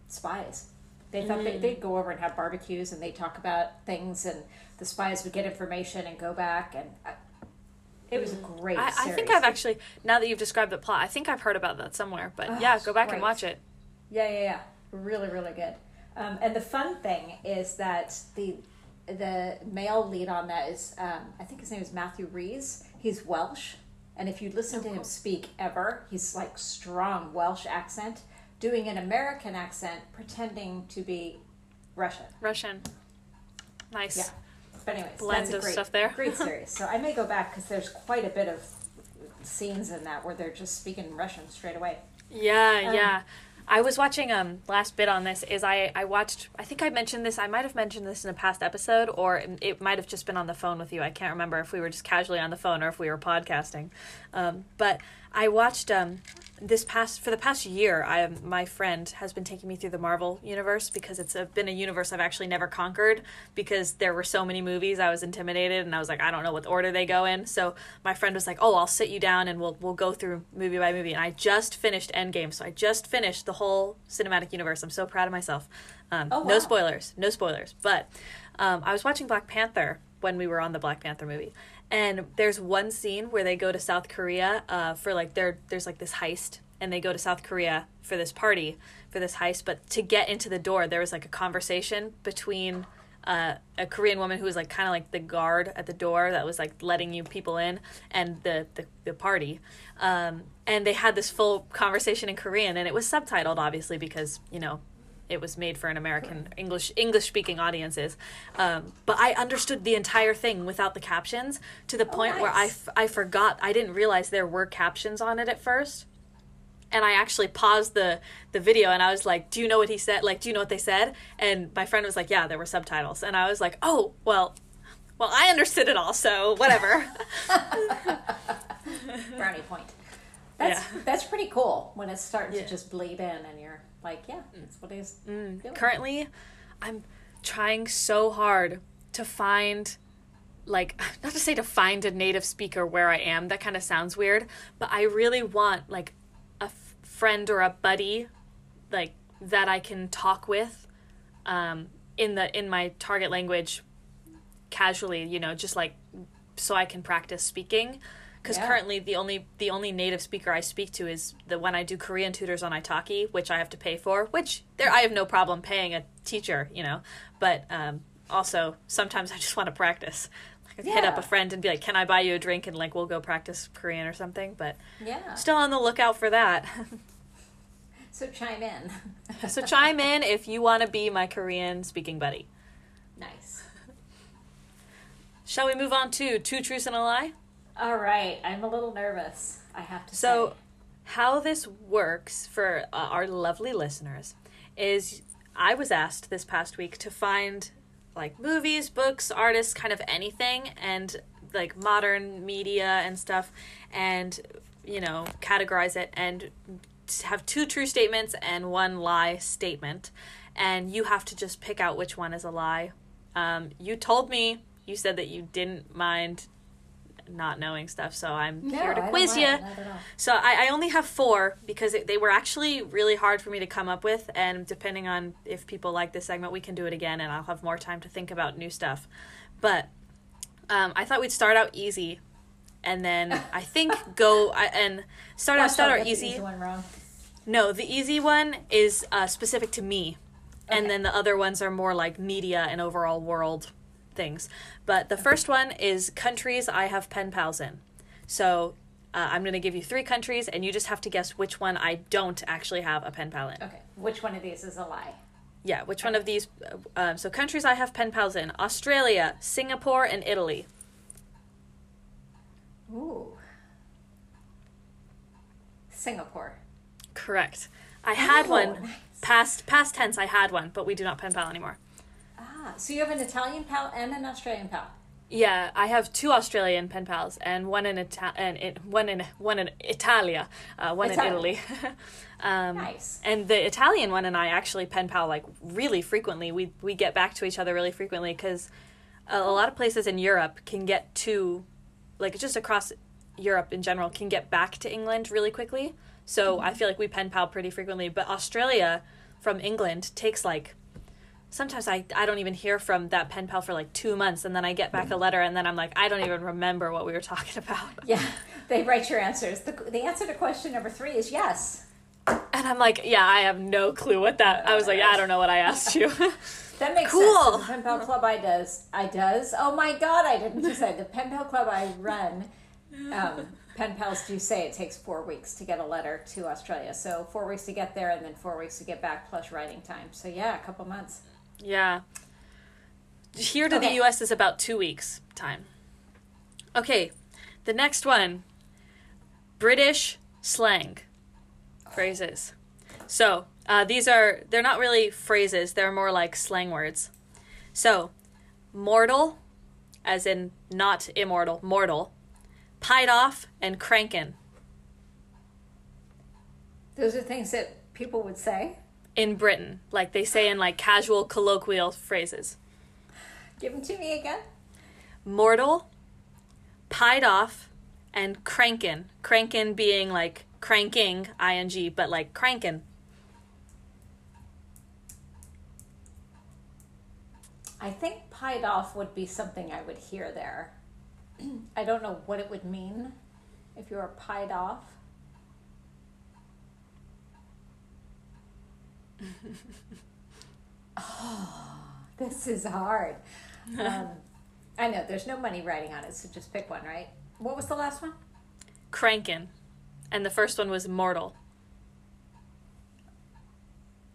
spies. They thought they, they'd go over and have barbecues and they talk about things, and the spies would get information and go back. And uh, it was a great. I, I think. I've actually now that you've described the plot, I think I've heard about that somewhere. But Oh, yeah, go back great. and watch it. Yeah, yeah, yeah. Really, really good. Um, and the fun thing is that the the male lead on that is um, I think his name is Matthew Rhys. He's Welsh, and if you listen to him speak ever, he's like strong Welsh accent, doing an American accent, pretending to be Russian. Russian. Nice. Yeah. But anyways, Blend that's a of great, stuff there. great [laughs] series. So I may go back because there's quite a bit of scenes in that where they're just speaking Russian straight away. Yeah, Um, yeah. I was watching um last bit on this is I I watched I think I mentioned this I might have mentioned this in a past episode or it- it might have just been on the phone with you I can't remember if we were just casually on the phone or if we were podcasting um but I watched um this past for the past year I my friend has been taking me through the Marvel universe because it's a, been a universe I've actually never conquered because there were so many movies I was intimidated and I was like I don't know what order they go in. So my friend was like oh I'll sit you down and we'll we'll go through movie by movie. And I just finished Endgame so I just finished the whole cinematic universe. I'm so proud of myself. Um, Oh, no spoilers no spoilers. But um, I was watching Black Panther when we were on the Black Panther movie and there's one scene where they go to South Korea uh, for like there there's like this heist and they go to South Korea for this party for this heist. But to get into the door there was like a conversation between uh, a Korean woman who was like kind of like the guard at the door that was like letting you people in and the the, the party. Um, and they had this full conversation in Korean and it was subtitled obviously because you know it was made for an American English English speaking audiences. Um, but I understood the entire thing without the captions to the point where I, nice. f- I forgot I didn't realize there were captions on it at first. And I actually paused the the video and I was like, "Do you know what he said? Like, do you know what they said?" And my friend was like, "Yeah, there were subtitles." And I was like, "Oh, well, well, I understood it all, so whatever." [laughs] [laughs] brownie point. That's Yeah. that's pretty cool when it's starting Yeah. to just bleed in and you're like, yeah, that's what he's doing. currently i'm trying so hard to find like [laughs] not to say to find a native speaker where i am that kind of sounds weird but i really want like a f- friend or a buddy like that i can talk with um in the in my target language casually you know just like so i can practice speaking because Yeah. currently the only the only native speaker I speak to is the when I do Korean tutors on Italki, which I have to pay for. Which there I have no problem paying a teacher, you know. But um, also sometimes I just want to practice. Like I hit up a friend and be like, "Can I buy you a drink?" and like we'll go practice Korean or something. But Yeah. still on the lookout for that. [laughs] So chime in. so chime in if you want to be my Korean speaking buddy. nice. Shall we move on to two truths and a lie? All right, I'm a little nervous. I have to So, say. how this works for uh, our lovely listeners is I was asked this past week to find like movies, books, artists, kind of anything, and like modern media and stuff, and you know, categorize it and have two true statements and one lie statement. And you have to just pick out which one is a lie. Um, you told me, you said that you didn't mind not knowing stuff, so I'm No, here to I quiz you. not at all. So I, I only have four because it, they were actually really hard for me to come up with, and depending on if people like this segment, we can do it again, and I'll have more time to think about new stuff. But um, I thought we'd start out easy, and then [laughs] I think go I, and start out start out easy. easy. No, the easy one is uh, specific to me, and then the other ones are more like media and overall world things. But the first one is countries I have pen pals in. So uh, I'm going to give you three countries, and you just have to guess which one I don't actually have a pen pal in. Okay. Which one of these is a lie? Yeah, which one of these? Uh, um, so countries I have pen pals in: Australia, Singapore, and Italy. Ooh. Singapore. Correct. I had Oh, one. nice. Past past tense, I had one, but we do not pen pal anymore. Ah, so you have an Italian pal and an Australian pal. Yeah, I have two Australian pen pals and one in Ita- and it, one in one in Italia, uh, one Italia. in Italy. [laughs] um, Nice. And the Italian one and I actually pen pal like really frequently. We we get back to each other really frequently because a, a lot of places in Europe can get to, like just across Europe in general, can get back to England really quickly. So I feel like we pen pal pretty frequently. But Australia from England takes like sometimes I, I don't even hear from that pen pal for like two months and then I get back a letter and then I'm like, I don't even remember what we were talking [laughs] about. Yeah, they write your answers. The, the answer to question number three is yes. And I'm like, yeah, I have no clue what that I was like, I don't know what I asked you. [laughs] That makes Cool. sense. The pen pal club I does I does. Oh my god, I didn't just say the pen pal club I run. Um, pen pals do say it takes four weeks to get a letter to Australia. So four weeks to get there, and then four weeks to get back, plus writing time. So yeah, a couple months. Yeah. Here to the US is about two weeks time. Okay. The next one. British slang phrases. So uh, these are they're not really phrases, they're more like slang words. So mortal, as in not immortal, mortal, pied off, and crankin'. Those are things that people would say. In Britain, like they say in like casual colloquial phrases. Give them to me again. Mortal, pied off, and crankin'. Crankin' being like cranking, ing, but like crankin'. I think pied off would be something I would hear there. [clears throat] I don't know what it would mean if you were pied off. Oh, [laughs] this is hard. Um, I know there's no money writing on it, so just pick one, right? What was the last one? Crankin'. And the first one was mortal.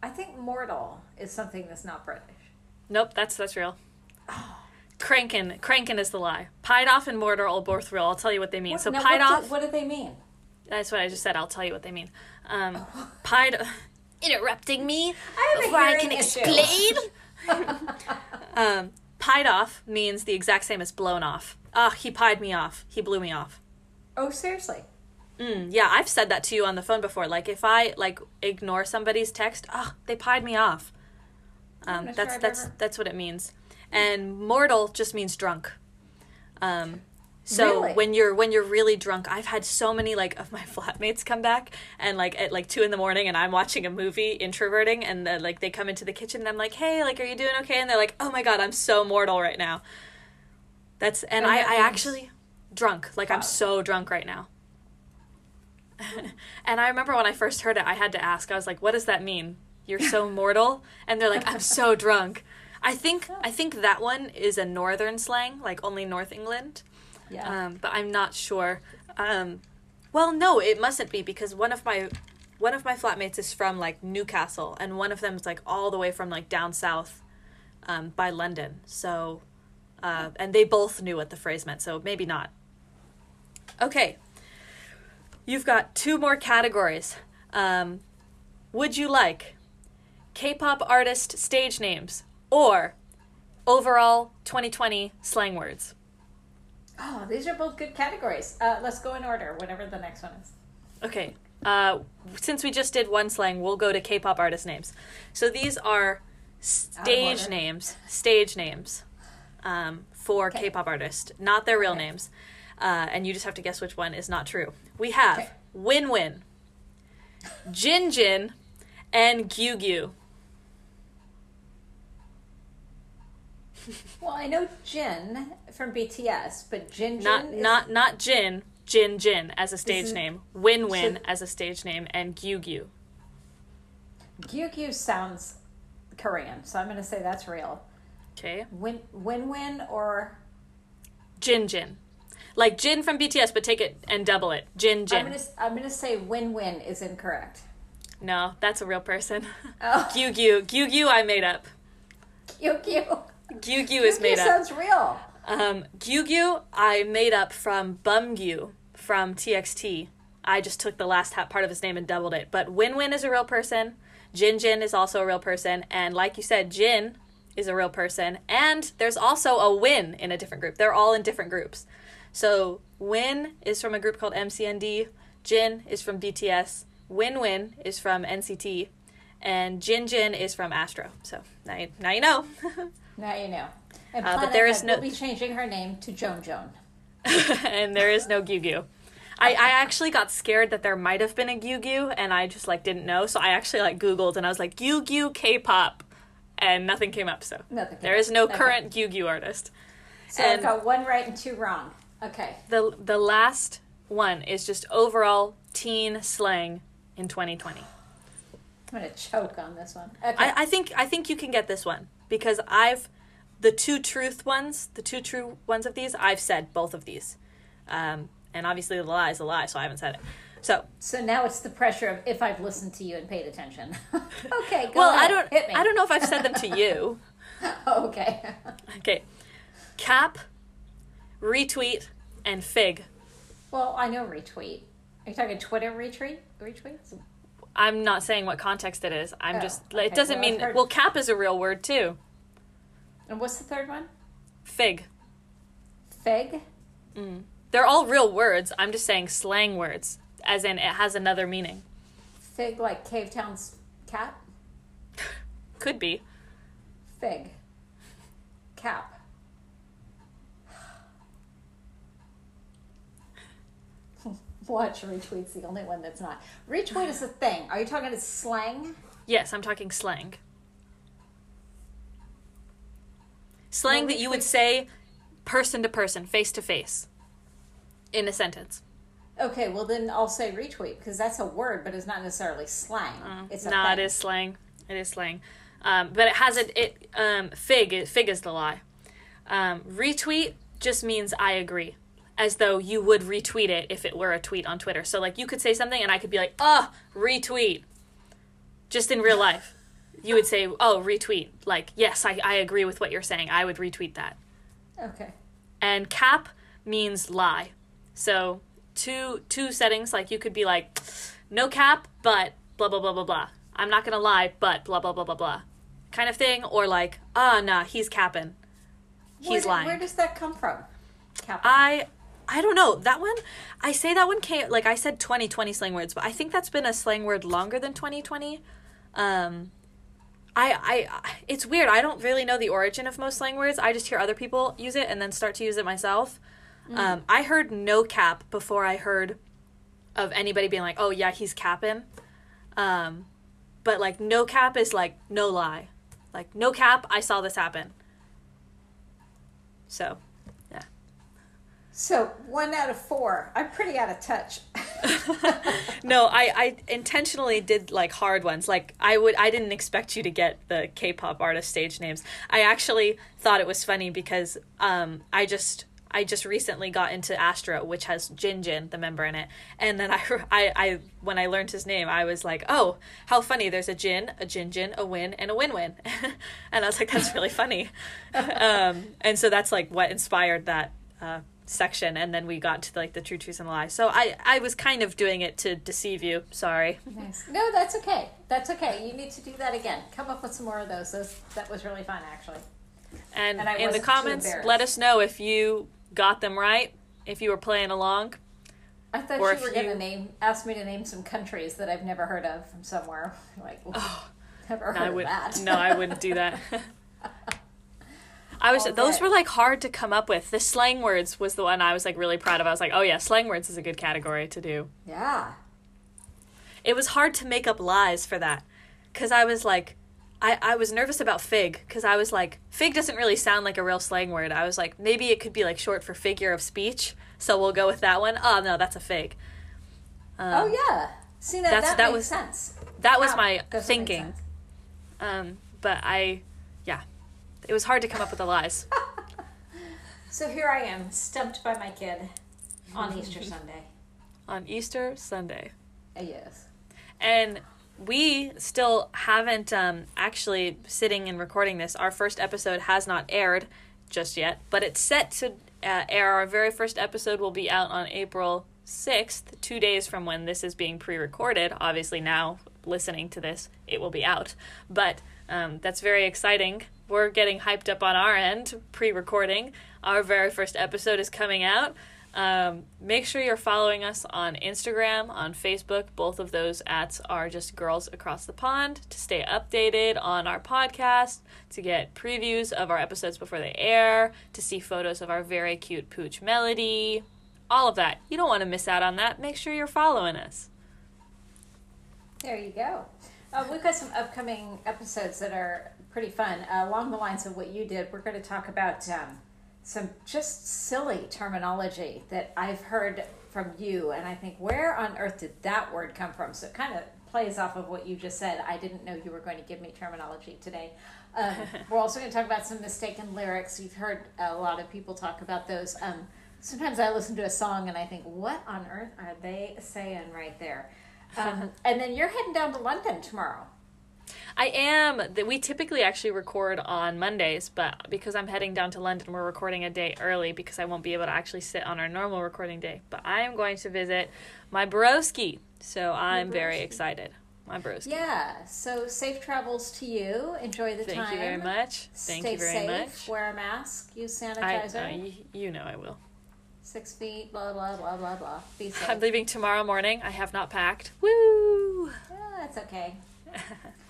I think mortal is something that's not British. Nope, that's that's real. [gasps] Crankin'. Crankin' is the lie. Pied off and mortal are both real. I'll tell you what they mean. What- so now, pied what off. Do, what do they mean? That's what I just said. I'll tell you what they mean. Um, [laughs] pied. Interrupting me I before I can explain. [laughs] um, pied off means the exact same as blown off. Ah, he pied me off. He blew me off. Oh, seriously? Mm, yeah, I've said that to you on the phone before. Like if I like ignore somebody's text, ah, they pied me off. Um, that's sure that's ever- that's what it means. And mortal just means drunk. Um, so Really? when you're when you're really drunk, I've had so many like of my [laughs] flatmates come back and like at like two in the morning, and I'm watching a movie, introverting, and then like they come into the kitchen, and I'm like, hey, like, are you doing okay? And they're like, oh my god, I'm so mortal right now. That's and, oh And I that I actually drunk like I'm so drunk right now. [laughs] and I remember when I first heard it, I had to ask. I was like, "What does that mean? You're so [laughs] mortal?" And they're like, "I'm so drunk." I think I think that one is a northern slang, like only North England. Yeah. Um, but I'm not sure. Um, well, no, it mustn't be because one of my one of my flatmates is from like Newcastle, and one of them is like all the way from like down south um, by London. So, uh, and they both knew what the phrase meant. So maybe not. Okay, you've got two more categories. Um, would you like K-pop artist stage names or overall 2020 slang words? Oh, these are both good categories. Uh, let's go in order, whatever the next one is. Okay. Uh, since we just did one slang, we'll go to K-pop artist names. So these are stage names, stage names um, for Okay. K-pop artists, not their real Okay. names. Uh, and you just have to guess which one is not true. We have Okay. Win Win, Jin Jin, and Gyu Gyu. [laughs] Well, I know Jin from BTS, but Jin Jin Not is, not not Jin, Jin Jin as a stage is- name. Win Win should- as a stage name, and Gyu Gyu. Gyu Gyu sounds Korean, so I'm going to say that's real. Okay. Win win win or Jin Jin. Like Jin from BTS, but take it and double it. Jin Jin. I'm gonna I'm gonna say win win is incorrect. No, that's a real person. [laughs] Oh, Gyu Gyu. Gyu Gyu I made up. Gyu Gyu. Gyu Gyu is made up. sounds real. Um, Gyu Gyu I made up from Bum Gyu from TXT. I just took the last part of his name and doubled it. But Win Win is a real person. Jin Jin is also a real person. And like you said, Jin is a real person. And there's also a Win in a different group. They're all in different groups. So Win is from a group called MCND. Jin is from BTS. Win Win is from NCT. And Jin Jin is from Astro. So now you, now you know. [laughs] Now you know. And Uh, but there is no- will be changing her name to Joan Joan. [laughs] and there is no Gyu Gyu. I, I actually got scared that there might have been a Gyu Gyu, and I just like didn't know. So I actually like Googled, and I was like Gyu Gyu K-pop, and nothing came up. So Nothing there is no Okay. current Gyu Gyu artist. So I've got one right and two wrong. Okay. The the last one is just overall teen slang in 2020. I'm gonna choke on this one. Okay. I, I think I think you can get this one because I've the two truth ones, the two true ones of these. I've said both of these, um, and obviously the lie is a lie, so I haven't said it. So so now it's the pressure of if I've listened to you and paid attention. [laughs] okay. Go well, ahead. I don't hit me. I don't know if I've said them to you. [laughs] okay. [laughs] Okay, cap, retweet, and fig. well, I know retweet. Are you talking Twitter retweet? Retweets? I'm not saying what context it is. I'm Oh, just okay. it doesn't Well, mean heard- well cap is a real word too. And what's the third one? Fig. Fig. Mm. They're all real words. I'm just saying slang words, as in it has another meaning. Fig like Cavetown's cat. [laughs] Could be. Fig. Cap. Watch retweet's the only one that's not. Retweet is a thing. Are you talking to slang? Yes, I'm talking slang. Slang Well, that you would say person to person, face to face, in a sentence. Okay, well then I'll say retweet because that's a word, but it's not necessarily slang. it's a Nah, it is slang. It is slang. Um, but it has a it um fig fig is the lie. Um, retweet just means I agree, as though you would retweet it if it were a tweet on Twitter. So like you could say something and I could be like, ah, retweet. Just in real life, you would say, oh, retweet. Like yes, I I agree with what you're saying. I would retweet that. Okay. And cap means lie. So two two settings like you could be like no cap but blah blah blah blah blah. I'm not gonna lie but blah blah blah blah blah. Kind of thing, or like, ah nah, he's capping. Where He's did- lying. Where does that come from? Cap. I I don't know. That one I say that one came like I said 2020 slang words, but I think that's been a slang word longer than 2020. Um I, I it's weird. I don't really know the origin of most slang words. I just hear other people use it and then start to use it myself. Um, I heard no cap before I heard of anybody being like, "Oh yeah, he's capping." Um, but like no cap is like no lie. Like no cap, I saw this happen. So. So one out of four. I'm pretty out of touch. [laughs] No, I, I intentionally did like hard ones. Like I would I didn't expect you to get the K-pop artist stage names. I actually thought it was funny because um I just I just recently got into Astro, which has Jin Jin, the member in it, and then I, [laughs] I, I when I learned his name, I was like, oh, how funny! There's a Jin, a Jin Jin, a Win, and a Win Win, [laughs] and I was like, that's really funny, um, and so that's like what inspired that uh, section, and then we got to like the true truths and lies. So I, I was kind of doing it to deceive you. Sorry. Nice. No, that's okay. That's okay. You need to do that again. Come up with some more of those. those that was really fun, actually. And, And in the comments, let us know if you got them right, if you were playing along. I thought Or you were going you- to name, ask me to name some countries that I've never heard of from somewhere. Like, oh. never heard I of would that. no, I wouldn't do that. [laughs] I was those good. were like hard to come up with. The slang words was the one I was like really proud of. I was like, oh yeah, slang words is a good category to do. yeah. It was hard to make up lies for that because I was like, I, I was nervous about fig because I was like, fig doesn't really sound like a real slang word. I was like, maybe it could be like short for figure of speech, so we'll go with that one. Oh no, that's a fig. Um, oh, yeah. See, that, that's- that, that makes was- sense. That was Cap my thinking. Um, but I, It was hard to come up with the lies. So here I am, stumped by my kid on [laughs] Easter Sunday. on Easter Sunday. Uh, yes. And we still haven't um, actually sitting and recording this. Our first episode has not aired just yet, but it's set to uh, air. Our very first episode will be out on April 6th, two days from when this is being pre recorded. Obviously, now listening to this, it will be out. But um, that's very exciting. We're getting hyped up on our end, pre recording. Our very first episode is coming out. Um, make sure you're following us on Instagram, on Facebook. Both of those ats are just Girls Across the Pond to stay updated on our podcast, to get previews of our episodes before they air, to see photos of our very cute pooch Melody, all of that. You don't want to miss out on that. Make sure you're following us. There you go. Uh, we've got some upcoming episodes that are pretty fun. Uh, along the lines of what you did, we're going to talk about um, some just silly terminology that I've heard from you, and I think, where on earth did that word come from? So it kind of plays off of what you just said. I didn't know you were going to give me terminology today. Um, [laughs] we're also going to talk about some mistaken lyrics. You've heard a lot of people talk about those. Um, sometimes I listen to a song and I think, what on earth are they saying right there? Um, [laughs] and then you're heading down to London tomorrow. I am. That we typically actually record on Mondays, but because I'm heading down to London, we're recording a day early because I won't be able to actually sit on our normal recording day. But I am going to visit my broski, so I'm very excited. My broski. Yeah. So safe travels to you. Enjoy the Thank time. Thank you very much. Thank Stay you very safe. much. Wear a mask. Use I, sanitizer. uh, y- you know I will. Six feet. Blah blah blah blah blah. Be safe. I'm leaving tomorrow morning. I have not packed. Woo! Ah, that's okay. [laughs]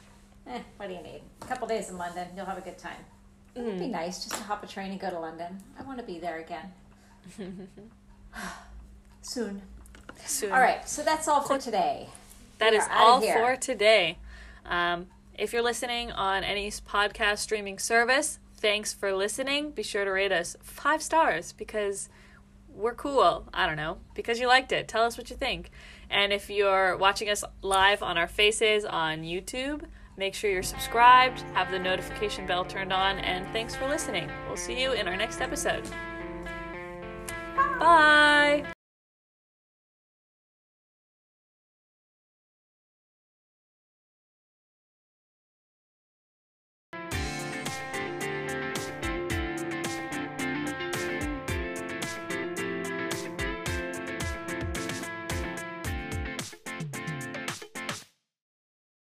Eh, what do you need? A couple days in London. You'll have a good time. It'd Mm. be nice just to hop a train and go to London. I want to be there again. [laughs] Soon. Soon. All right. So that's all for today. That We is all for today. Um, if you're listening on any podcast streaming service, thanks for listening. Be sure to rate us five stars because we're cool. I don't know. Because you liked it. Tell us what you think. And if you're watching us live on our faces on YouTube, make sure you're subscribed, have the notification bell turned on, and thanks for listening. We'll see you in our next episode. Bye.